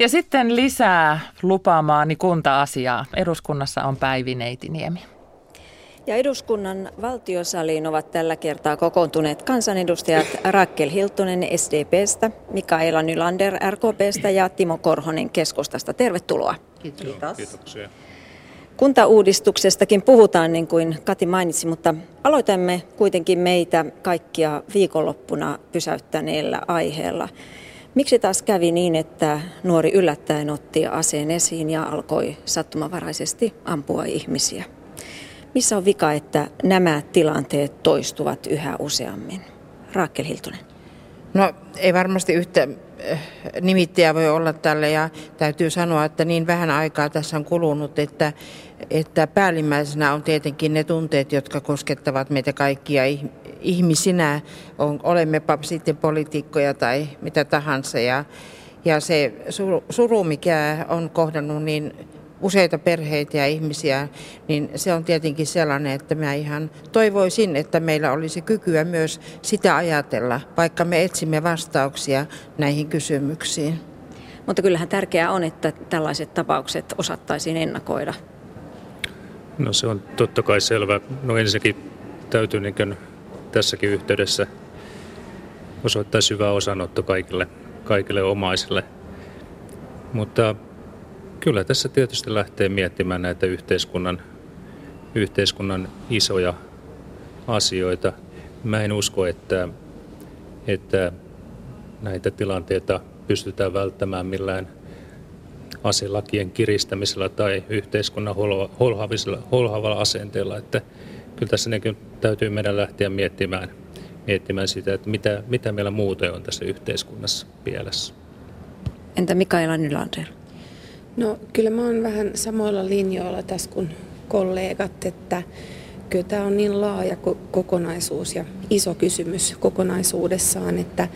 Ja sitten lisää lupaamaani kunta-asiaa. Eduskunnassa on Päivi Neitiniemi. Ja eduskunnan valtiosaliin ovat tällä kertaa kokoontuneet kansanedustajat Rakkel Hiltonen SDPstä, Mikaela Nylander RKPstä ja Timo Korhonen keskustasta. Tervetuloa. Kiitos. Kiitoksia. Kuntauudistuksestakin puhutaan niin kuin Kati mainitsi, mutta aloitamme kuitenkin meitä kaikkia viikonloppuna pysäyttäneellä aiheella. Miksi taas kävi niin, että nuori yllättäen otti aseen esiin ja alkoi sattumavaraisesti ampua ihmisiä? Missä on vika, että nämä tilanteet toistuvat yhä useammin? Raakel Hiltonen. No ei varmasti yhtä nimittäjä voi olla tälle ja täytyy sanoa, että niin vähän aikaa tässä on kulunut, että, että päällimmäisenä on tietenkin ne tunteet, jotka koskettavat meitä kaikkia. Ihmisinä, on, olemmepa sitten poliitikkoja tai mitä tahansa ja, ja se suru, mikä on kohdannut niin useita perheitä ja ihmisiä, niin se on tietenkin sellainen, että mä ihan toivoisin, että meillä olisi kykyä myös sitä ajatella, vaikka me etsimme vastauksia näihin kysymyksiin. Mutta kyllähän tärkeää on, että tällaiset tapaukset osattaisiin ennakoida. No se on totta kai selvä. No ensinnäkin täytyy niin tässäkin yhteydessä osoittaa syvä osanotto kaikille, kaikille omaisille. Mutta Kyllä tässä tietysti lähtee miettimään näitä yhteiskunnan, yhteiskunnan isoja asioita. Mä en usko, että, että näitä tilanteita pystytään välttämään millään aselakien kiristämisellä tai yhteiskunnan holhaavalla asenteella. Että kyllä tässä niin täytyy meidän lähteä miettimään, miettimään sitä, että mitä, mitä meillä muuta on tässä yhteiskunnassa pielessä. Entä Mikaela Nylander? No kyllä mä oon vähän samoilla linjoilla tässä kuin kollegat, että kyllä tämä on niin laaja kokonaisuus ja iso kysymys kokonaisuudessaan, että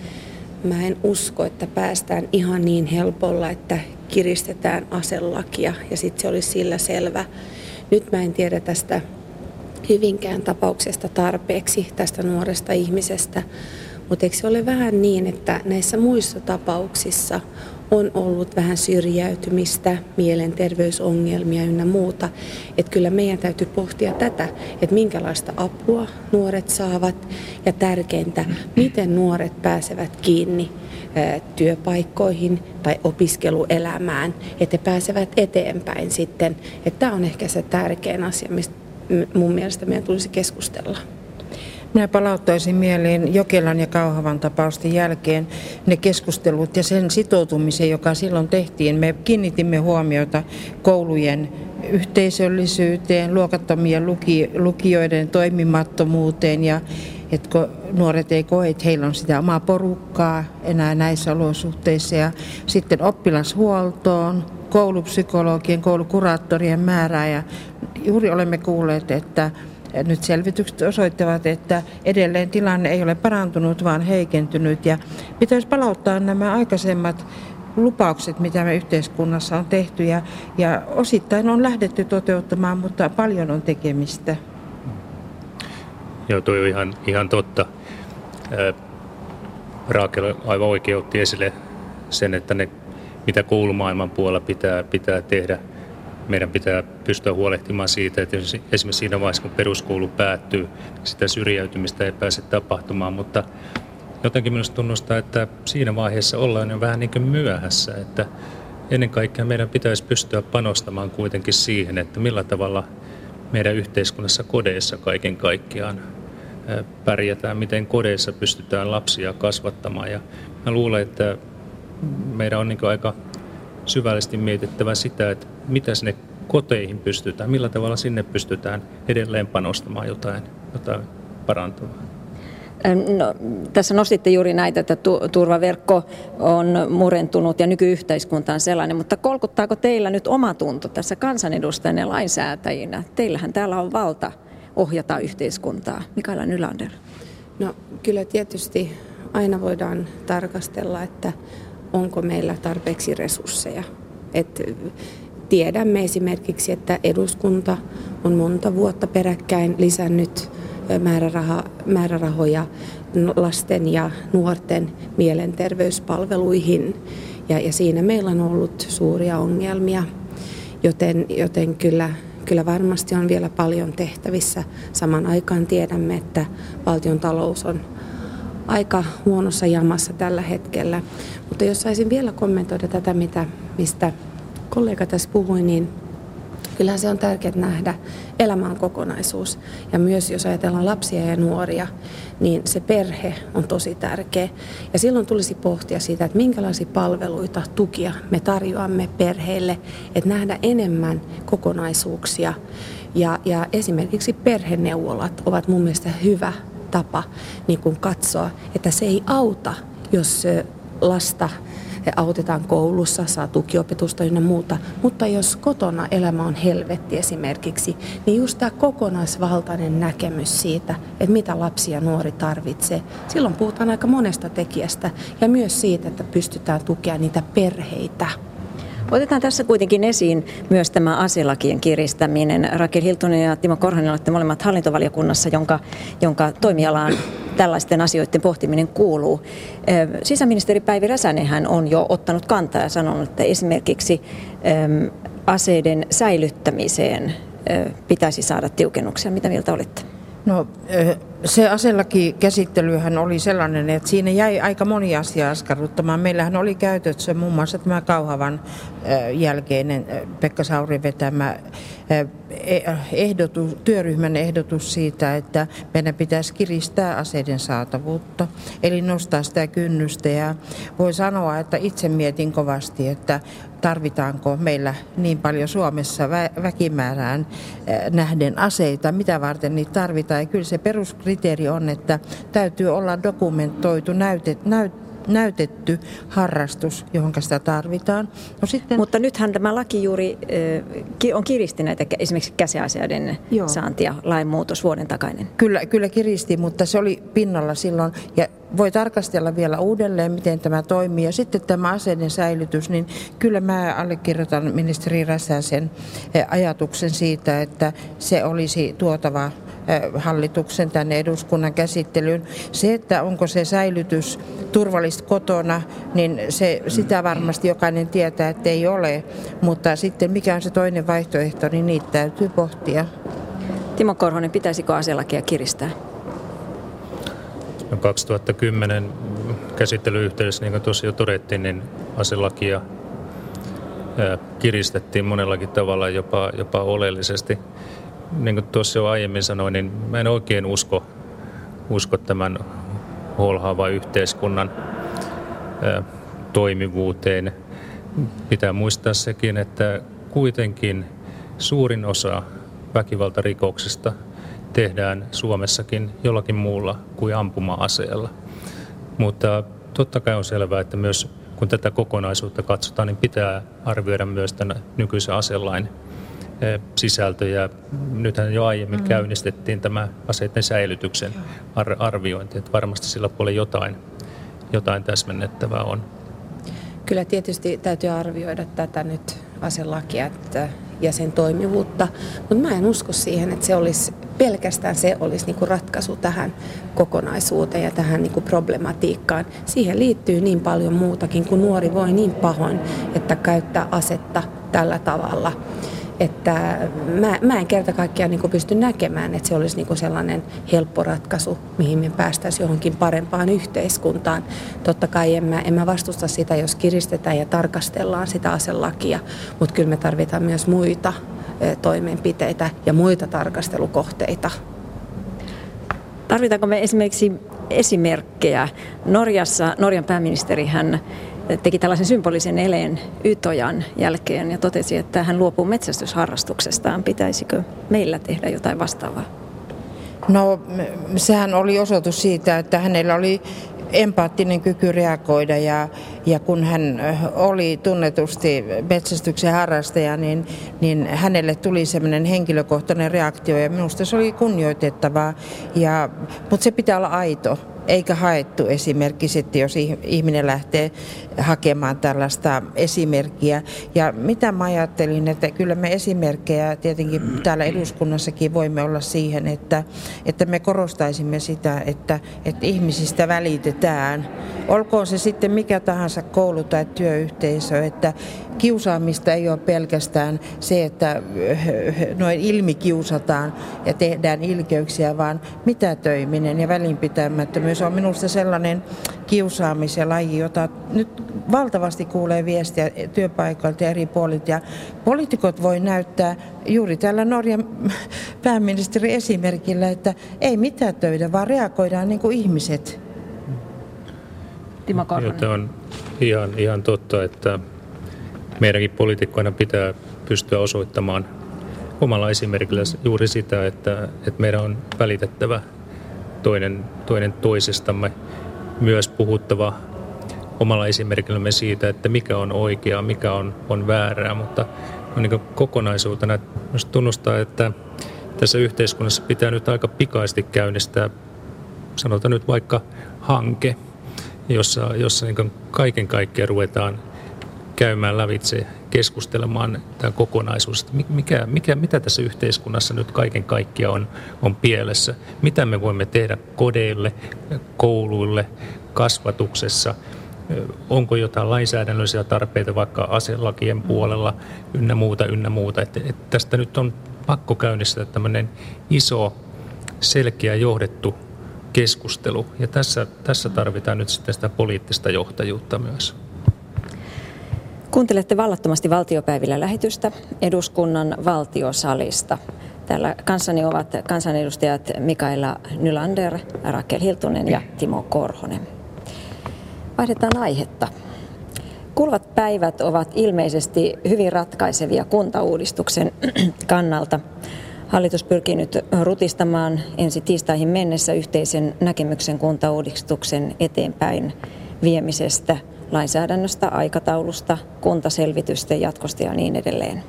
mä en usko, että päästään ihan niin helpolla, että kiristetään aselakia ja sitten se olisi sillä selvä. Nyt mä en tiedä tästä Hyvinkään tapauksesta tarpeeksi tästä nuoresta ihmisestä, mutta eikö se ole vähän niin, että näissä muissa tapauksissa on ollut vähän syrjäytymistä, mielenterveysongelmia ynnä muuta. Että kyllä meidän täytyy pohtia tätä, että minkälaista apua nuoret saavat ja tärkeintä, miten nuoret pääsevät kiinni työpaikkoihin tai opiskeluelämään, että he pääsevät eteenpäin sitten. Että tämä on ehkä se tärkein asia, mistä mun mielestä meidän tulisi keskustella. Minä palauttaisin mieleen Jokelan ja Kauhavan tapausten jälkeen ne keskustelut ja sen sitoutumisen, joka silloin tehtiin. Me kiinnitimme huomiota koulujen yhteisöllisyyteen, luokattomien luki, lukijoiden toimimattomuuteen ja että kun nuoret ei koe, että heillä on sitä omaa porukkaa enää näissä olosuhteissa. Ja sitten oppilashuoltoon, koulupsykologien, koulukuraattorien määrää ja juuri olemme kuulleet, että nyt selvitykset osoittavat, että edelleen tilanne ei ole parantunut, vaan heikentynyt. Ja pitäisi palauttaa nämä aikaisemmat lupaukset, mitä me yhteiskunnassa on tehty. Ja, ja osittain on lähdetty toteuttamaan, mutta paljon on tekemistä. Joo, tuo on ihan, ihan totta. Raakel aivan oikein otti esille sen, että ne, mitä koulumaailman puolella pitää, pitää tehdä – meidän pitää pystyä huolehtimaan siitä, että esimerkiksi siinä vaiheessa, kun peruskoulu päättyy, sitä syrjäytymistä ei pääse tapahtumaan, mutta jotenkin minusta tunnustaa, että siinä vaiheessa ollaan jo vähän niin kuin myöhässä, että ennen kaikkea meidän pitäisi pystyä panostamaan kuitenkin siihen, että millä tavalla meidän yhteiskunnassa kodeissa kaiken kaikkiaan pärjätään, miten kodeissa pystytään lapsia kasvattamaan. Ja mä luulen, että meidän on niin aika syvällisesti mietittävä sitä, että mitä sinne koteihin pystytään, millä tavalla sinne pystytään edelleen panostamaan jotain, jotain parantavaa. No, tässä nostitte juuri näitä, että turvaverkko on murentunut ja nykyyhteiskunta on sellainen, mutta kolkuttaako teillä nyt oma tunto tässä kansanedustajana ja lainsäätäjinä? Teillähän täällä on valta ohjata yhteiskuntaa. Mikaela Nylander. No kyllä tietysti aina voidaan tarkastella, että onko meillä tarpeeksi resursseja. Et tiedämme esimerkiksi, että eduskunta on monta vuotta peräkkäin lisännyt määräraha, määrärahoja lasten ja nuorten mielenterveyspalveluihin. Ja, ja siinä meillä on ollut suuria ongelmia, joten, joten kyllä, kyllä varmasti on vielä paljon tehtävissä. Saman aikaan tiedämme, että valtion talous on aika huonossa jamassa tällä hetkellä. Mutta jos saisin vielä kommentoida tätä, mitä, mistä kollega tässä puhui, niin kyllähän se on tärkeää nähdä elämän kokonaisuus. Ja myös jos ajatellaan lapsia ja nuoria, niin se perhe on tosi tärkeä. Ja silloin tulisi pohtia siitä, että minkälaisia palveluita, tukia me tarjoamme perheille, että nähdä enemmän kokonaisuuksia. Ja, ja esimerkiksi perheneuvolat ovat mun mielestä hyvä tapa niin kuin katsoa, että se ei auta, jos lasta autetaan koulussa, saa tukiopetusta ynnä muuta. Mutta jos kotona elämä on helvetti esimerkiksi, niin just tämä kokonaisvaltainen näkemys siitä, että mitä lapsi ja nuori tarvitsee, silloin puhutaan aika monesta tekijästä ja myös siitä, että pystytään tukemaan niitä perheitä. Otetaan tässä kuitenkin esiin myös tämä aselakien kiristäminen. Rakel Hiltunen ja Timo Korhonen olette molemmat hallintovaliokunnassa, jonka, jonka toimialaan tällaisten asioiden pohtiminen kuuluu. Sisäministeri Päivi Räsänenhän on jo ottanut kantaa ja sanonut, että esimerkiksi aseiden säilyttämiseen pitäisi saada tiukennuksia. Mitä mieltä olette? No se aselaki käsittelyhän oli sellainen, että siinä jäi aika moni asia askarruttamaan. Meillähän oli käytössä muun muassa tämä Kauhavan jälkeinen Pekka Sauri vetämä ehdotus, työryhmän ehdotus siitä, että meidän pitäisi kiristää aseiden saatavuutta, eli nostaa sitä kynnystä. Ja voi sanoa, että itse mietin kovasti, että tarvitaanko meillä niin paljon Suomessa vä- väkimäärään nähden aseita, mitä varten niitä tarvitaan. Ja kyllä se peruskriteeri on, että täytyy olla dokumentoitu, näytet, näyt, näytetty harrastus, johon sitä tarvitaan. No sitten... Mutta nythän tämä laki juuri on kiristi näitä esimerkiksi käsiaseiden Joo. saantia, lainmuutos vuoden takainen. Kyllä, kyllä kiristi, mutta se oli pinnalla silloin. Ja voi tarkastella vielä uudelleen, miten tämä toimii. Ja sitten tämä aseiden säilytys, niin kyllä mä allekirjoitan ministeri Räsäsen ajatuksen siitä, että se olisi tuotava hallituksen tänne eduskunnan käsittelyyn. Se, että onko se säilytys turvallista kotona, niin se, sitä varmasti jokainen tietää, että ei ole. Mutta sitten mikä on se toinen vaihtoehto, niin niitä täytyy pohtia. Timo Korhonen, pitäisikö aselakia kiristää? No 2010 käsittelyyhteydessä, niin kuin tuossa jo todettiin, niin aselakia kiristettiin monellakin tavalla jopa, jopa oleellisesti niin kuin tuossa jo aiemmin sanoin, niin mä en oikein usko, usko tämän holhaavan yhteiskunnan toimivuuteen. Pitää muistaa sekin, että kuitenkin suurin osa väkivaltarikoksista tehdään Suomessakin jollakin muulla kuin ampuma-aseella. Mutta totta kai on selvää, että myös kun tätä kokonaisuutta katsotaan, niin pitää arvioida myös tämän nykyisen aselain sisältöjä. Nythän jo aiemmin mm. käynnistettiin tämä aseiden säilytyksen ar- arviointi, että varmasti sillä puolella jotain, jotain täsmennettävää on. Kyllä tietysti täytyy arvioida tätä nyt aselakia ja sen toimivuutta, mutta mä en usko siihen, että se olisi pelkästään se olisi niin ratkaisu tähän kokonaisuuteen ja tähän niin problematiikkaan. Siihen liittyy niin paljon muutakin, kun nuori voi niin pahoin, että käyttää asetta tällä tavalla että mä, mä en kerta kaikkiaan niin pysty näkemään, että se olisi niin sellainen helppo ratkaisu, mihin me päästäisiin johonkin parempaan yhteiskuntaan. Totta kai en mä, en mä vastusta sitä, jos kiristetään ja tarkastellaan sitä aselakia, mutta kyllä me tarvitaan myös muita toimenpiteitä ja muita tarkastelukohteita. Tarvitaanko me esimerkiksi esimerkkejä? Norjassa, Norjan pääministeri hän teki tällaisen symbolisen eleen Ytojan jälkeen ja totesi, että hän luopuu metsästysharrastuksestaan. Pitäisikö meillä tehdä jotain vastaavaa? No sehän oli osoitus siitä, että hänellä oli empaattinen kyky reagoida ja, ja kun hän oli tunnetusti metsästyksen harrastaja, niin, niin hänelle tuli semmoinen henkilökohtainen reaktio ja minusta se oli kunnioitettavaa, ja, mutta se pitää olla aito eikä haettu esimerkki sitten, jos ihminen lähtee hakemaan tällaista esimerkkiä. Ja mitä mä ajattelin, että kyllä me esimerkkejä tietenkin täällä eduskunnassakin voimme olla siihen, että, että me korostaisimme sitä, että, että ihmisistä välitetään. Olkoon se sitten mikä tahansa koulu tai työyhteisö, että kiusaamista ei ole pelkästään se, että noin ilmi kiusataan ja tehdään ilkeyksiä, vaan mitätöiminen ja välinpitämättömyys on minusta sellainen kiusaamisen laji, jota nyt valtavasti kuulee viestiä työpaikoilta ja eri puolilta. Ja poliitikot voi näyttää juuri tällä Norjan pääministeri esimerkillä, että ei mitätöidä, vaan reagoidaan niin kuin ihmiset. Timo Korhonen. on ihan, ihan totta, että meidänkin poliitikkoina pitää pystyä osoittamaan omalla esimerkillä juuri sitä, että, että meidän on välitettävä toinen, toinen toisestamme, myös puhuttava omalla esimerkillämme siitä, että mikä on oikeaa, mikä on, on väärää, mutta on niin kokonaisuutena myös tunnustaa, että tässä yhteiskunnassa pitää nyt aika pikaisesti käynnistää, sanotaan nyt vaikka hanke, jossa, jossa niin kaiken kaikkiaan ruvetaan käymään lävitse, keskustelemaan tämä kokonaisuus, mikä, mikä, mitä tässä yhteiskunnassa nyt kaiken kaikkiaan on, on pielessä, mitä me voimme tehdä kodeille, kouluille, kasvatuksessa, onko jotain lainsäädännöllisiä tarpeita vaikka aselakien puolella ynnä muuta, ynnä muuta. Että, että tästä nyt on pakko käynnistää tämmöinen iso, selkeä johdettu keskustelu. Ja tässä, tässä tarvitaan nyt sitten sitä poliittista johtajuutta myös. Kuuntelette vallattomasti valtiopäivillä lähetystä eduskunnan valtiosalista. Täällä kanssani ovat kansanedustajat Mikaela Nylander, Rakel Hiltunen ja Timo Korhonen. Vaihdetaan aihetta. Kulvat päivät ovat ilmeisesti hyvin ratkaisevia kuntauudistuksen kannalta. Hallitus pyrkii nyt rutistamaan ensi tiistaihin mennessä yhteisen näkemyksen kuntauudistuksen eteenpäin viemisestä – lainsäädännöstä, aikataulusta, kuntaselvitysten jatkosta ja niin edelleen.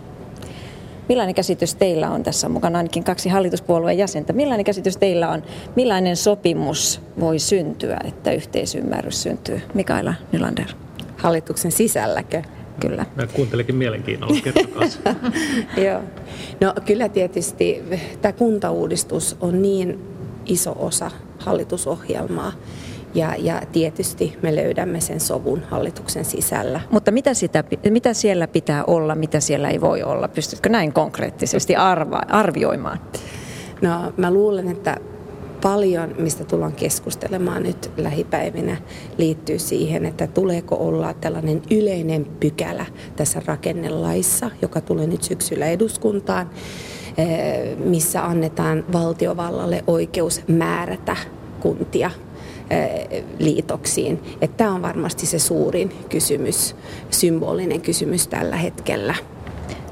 Millainen käsitys teillä on tässä mukana, ainakin kaksi hallituspuolueen jäsentä, millainen käsitys teillä on, millainen sopimus voi syntyä, että yhteisymmärrys syntyy? Mikaela Nylander. Hallituksen sisälläkö? Kyllä. Mä kuuntelekin mielenkiinnolla, Joo. No kyllä tietysti tämä kuntauudistus on niin iso osa hallitusohjelmaa, ja, ja tietysti me löydämme sen sovun hallituksen sisällä. Mutta mitä, sitä, mitä siellä pitää olla, mitä siellä ei voi olla? Pystytkö näin konkreettisesti arva, arvioimaan? No mä luulen, että paljon, mistä tullaan keskustelemaan nyt lähipäivinä, liittyy siihen, että tuleeko olla tällainen yleinen pykälä tässä rakennelaissa, joka tulee nyt syksyllä eduskuntaan, eh, missä annetaan valtiovallalle oikeus määrätä kuntia liitoksiin. Että tämä on varmasti se suurin kysymys, symbolinen kysymys tällä hetkellä.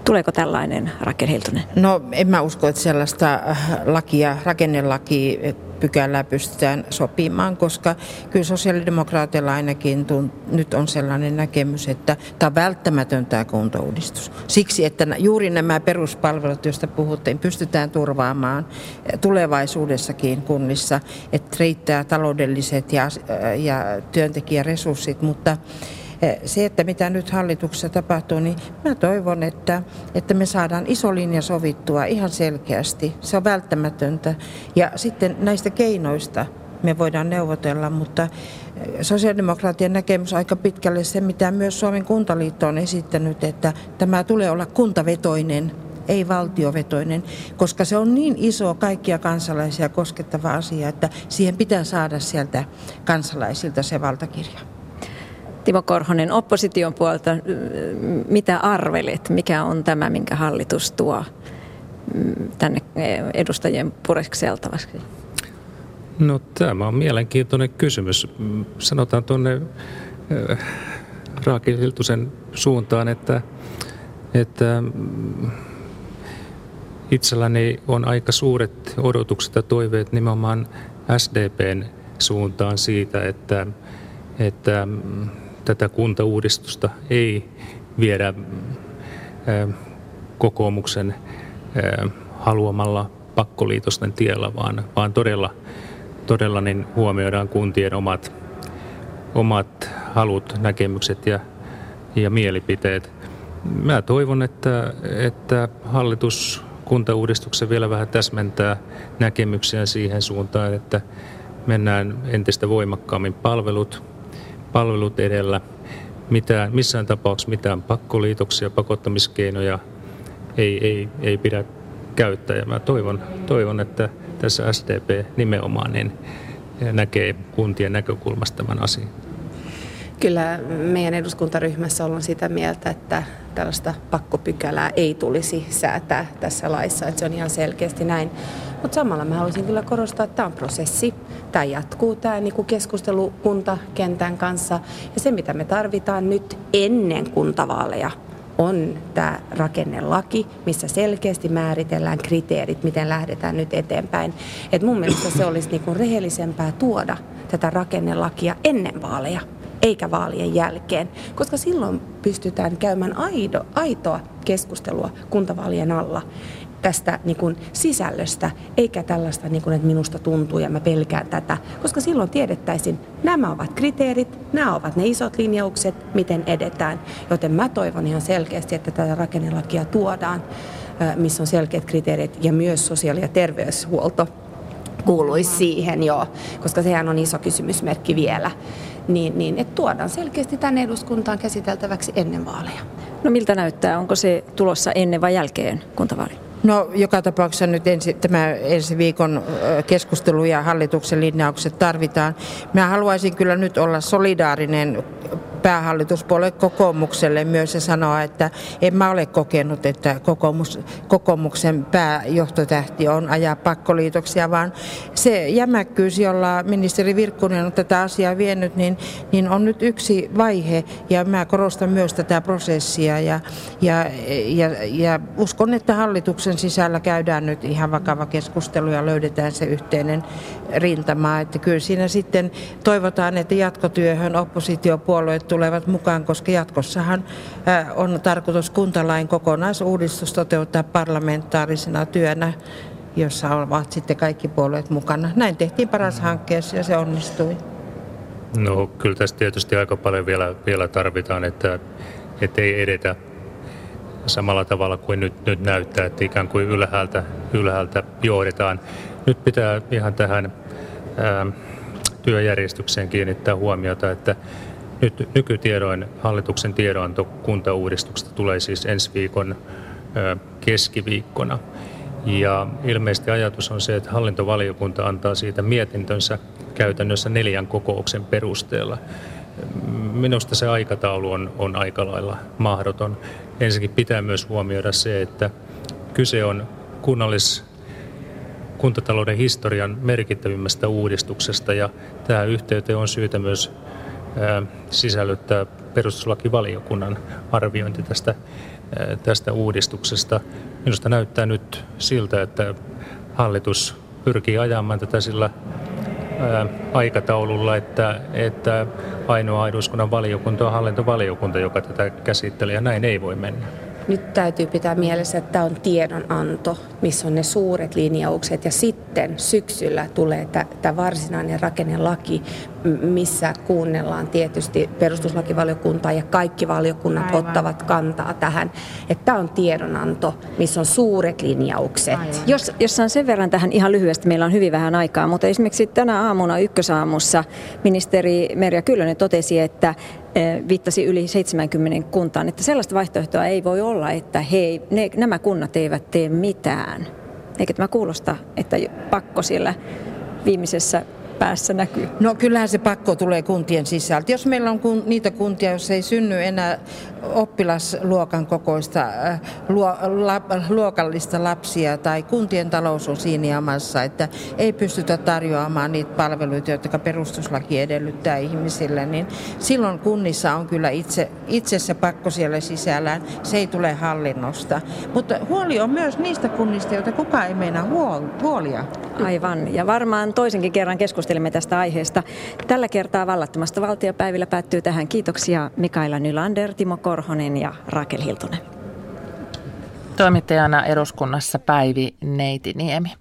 Tuleeko tällainen, Rakel Hiltunen? No en mä usko, että sellaista äh, lakia, rakennelaki pykälää pystytään sopimaan, koska kyllä sosiaalidemokraateilla ainakin tunt, nyt on sellainen näkemys, että tämä on välttämätön tämä kuntouudistus. Siksi, että juuri nämä peruspalvelut, joista puhuttiin, pystytään turvaamaan tulevaisuudessakin kunnissa, että riittää taloudelliset ja, ja työntekijäresurssit, mutta se, että mitä nyt hallituksessa tapahtuu, niin mä toivon, että, että me saadaan iso linja sovittua ihan selkeästi. Se on välttämätöntä. Ja sitten näistä keinoista me voidaan neuvotella, mutta sosiaalidemokraattien näkemys aika pitkälle se, mitä myös Suomen kuntaliitto on esittänyt, että tämä tulee olla kuntavetoinen ei valtiovetoinen, koska se on niin iso kaikkia kansalaisia koskettava asia, että siihen pitää saada sieltä kansalaisilta se valtakirja. Timo Korhonen, opposition puolelta, mitä arvelet, mikä on tämä, minkä hallitus tuo tänne edustajien purekseltavaksi? No tämä on mielenkiintoinen kysymys. Sanotaan tuonne äh, Raakil Hiltusen suuntaan, että, että itselläni on aika suuret odotukset ja toiveet nimenomaan SDPn suuntaan siitä, että, että tätä kuntauudistusta ei viedä kokoomuksen haluamalla pakkoliitosten tiellä, vaan, vaan todella todella niin huomioidaan kuntien omat, omat halut, näkemykset ja, ja mielipiteet. Mä toivon, että, että hallitus kuntauudistuksessa vielä vähän täsmentää näkemyksiä siihen suuntaan, että mennään entistä voimakkaammin palvelut, palvelut edellä. Mitään, missään tapauksessa mitään pakkoliitoksia, pakottamiskeinoja ei, ei, ei pidä käyttää. Ja mä toivon, toivon, että tässä SDP nimenomaan niin näkee kuntien näkökulmasta tämän asian. Kyllä meidän eduskuntaryhmässä ollaan sitä mieltä, että tällaista pakkopykälää ei tulisi säätää tässä laissa, että se on ihan selkeästi näin. Mutta samalla mä haluaisin kyllä korostaa, että tämä on prosessi. Tämä jatkuu, tämä niin keskustelu kuntakentän kanssa. Ja se, mitä me tarvitaan nyt ennen kuntavaaleja, on tämä rakennelaki, missä selkeästi määritellään kriteerit, miten lähdetään nyt eteenpäin. Et mun mielestä se olisi niin kuin rehellisempää tuoda tätä rakennelakia ennen vaaleja eikä vaalien jälkeen, koska silloin pystytään käymään aido, aitoa keskustelua kuntavaalien alla tästä niin kuin sisällöstä, eikä tällaista, niin kuin, että minusta tuntuu ja mä pelkään tätä, koska silloin tiedettäisiin, nämä ovat kriteerit, nämä ovat ne isot linjaukset, miten edetään. Joten mä toivon ihan selkeästi, että tätä rakennelakia tuodaan, missä on selkeät kriteerit ja myös sosiaali- ja terveyshuolto kuuluisi siihen jo, koska sehän on iso kysymysmerkki vielä niin, niin että tuodaan selkeästi tänne eduskuntaan käsiteltäväksi ennen vaaleja. No miltä näyttää? Onko se tulossa ennen vai jälkeen kuntavaali? No joka tapauksessa nyt ensi, tämä ensi viikon keskustelu ja hallituksen linjaukset tarvitaan. Mä haluaisin kyllä nyt olla solidaarinen päähallituspuolue kokoomukselle myös ja sanoa, että en mä ole kokenut, että kokoomus, kokoomuksen pääjohtotähti on ajaa pakkoliitoksia, vaan se jämäkkyys, jolla ministeri Virkkunen on tätä asiaa vienyt, niin, niin on nyt yksi vaihe. Ja mä korostan myös tätä prosessia ja, ja, ja, ja uskon, että hallituksen sisällä käydään nyt ihan vakava keskustelu ja löydetään se yhteinen rintama, että kyllä siinä sitten toivotaan, että jatkotyöhön oppositiopuolueet tulevat mukaan, koska jatkossahan on tarkoitus kuntalain kokonaisuudistus toteuttaa parlamentaarisena työnä jossa ovat sitten kaikki puolueet mukana. Näin tehtiin paras hankkeessa ja se onnistui. No kyllä tässä tietysti aika paljon vielä, vielä tarvitaan, että, että ei edetä samalla tavalla kuin nyt, nyt näyttää, että ikään kuin ylhäältä, ylhäältä johdetaan. Nyt pitää ihan tähän ää, työjärjestykseen kiinnittää huomiota, että nyt nykytiedoin hallituksen tiedonanto kuntauudistuksesta tulee siis ensi viikon keskiviikkona. Ja ilmeisesti ajatus on se, että hallintovaliokunta antaa siitä mietintönsä käytännössä neljän kokouksen perusteella. Minusta se aikataulu on, on aika lailla mahdoton. Ensinnäkin pitää myös huomioida se, että kyse on kunnallis kuntatalouden historian merkittävimmästä uudistuksesta ja tähän yhteyteen on syytä myös sisällyttää perustuslakivaliokunnan arviointi tästä, tästä uudistuksesta. Minusta näyttää nyt siltä, että hallitus pyrkii ajamaan tätä sillä aikataululla, että, että ainoa eduskunnan valiokunta on hallintovaliokunta, joka tätä käsittelee, ja näin ei voi mennä nyt täytyy pitää mielessä, että tämä on tiedonanto, missä on ne suuret linjaukset ja sitten syksyllä tulee tämä varsinainen rakennelaki, missä kuunnellaan tietysti perustuslakivaliokuntaa ja kaikki valiokunnat Aivan. ottavat kantaa tähän. Että tämä on tiedonanto, missä on suuret linjaukset. Jos, jos saan sen verran tähän ihan lyhyesti, meillä on hyvin vähän aikaa, mutta esimerkiksi tänä aamuna ykkösaamussa ministeri Merja Kyllönen totesi, että viittasi yli 70 kuntaan, että sellaista vaihtoehtoa ei voi olla, että he, ne, nämä kunnat eivät tee mitään. Eikä tämä kuulosta, että pakko siellä viimeisessä päässä näkyy? No kyllähän se pakko tulee kuntien sisältä. Jos meillä on kun, niitä kuntia, joissa ei synny enää oppilasluokan kokoista äh, luo, la, luokallista lapsia tai kuntien talous on siinä jamassa, että ei pystytä tarjoamaan niitä palveluita, jotka perustuslaki edellyttää ihmisille, niin silloin kunnissa on kyllä itse, itse se pakko siellä sisällään. Se ei tule hallinnosta. Mutta huoli on myös niistä kunnista, joita kukaan ei meinaa huolia. Aivan. Ja varmaan toisenkin kerran keskustelimme tästä aiheesta. Tällä kertaa vallattomasta valtiopäivillä päättyy tähän. Kiitoksia Mikaela Nylander, Timo Korhonen ja Rakel Hiltunen. Toimittajana eduskunnassa Päivi Neitiniemi.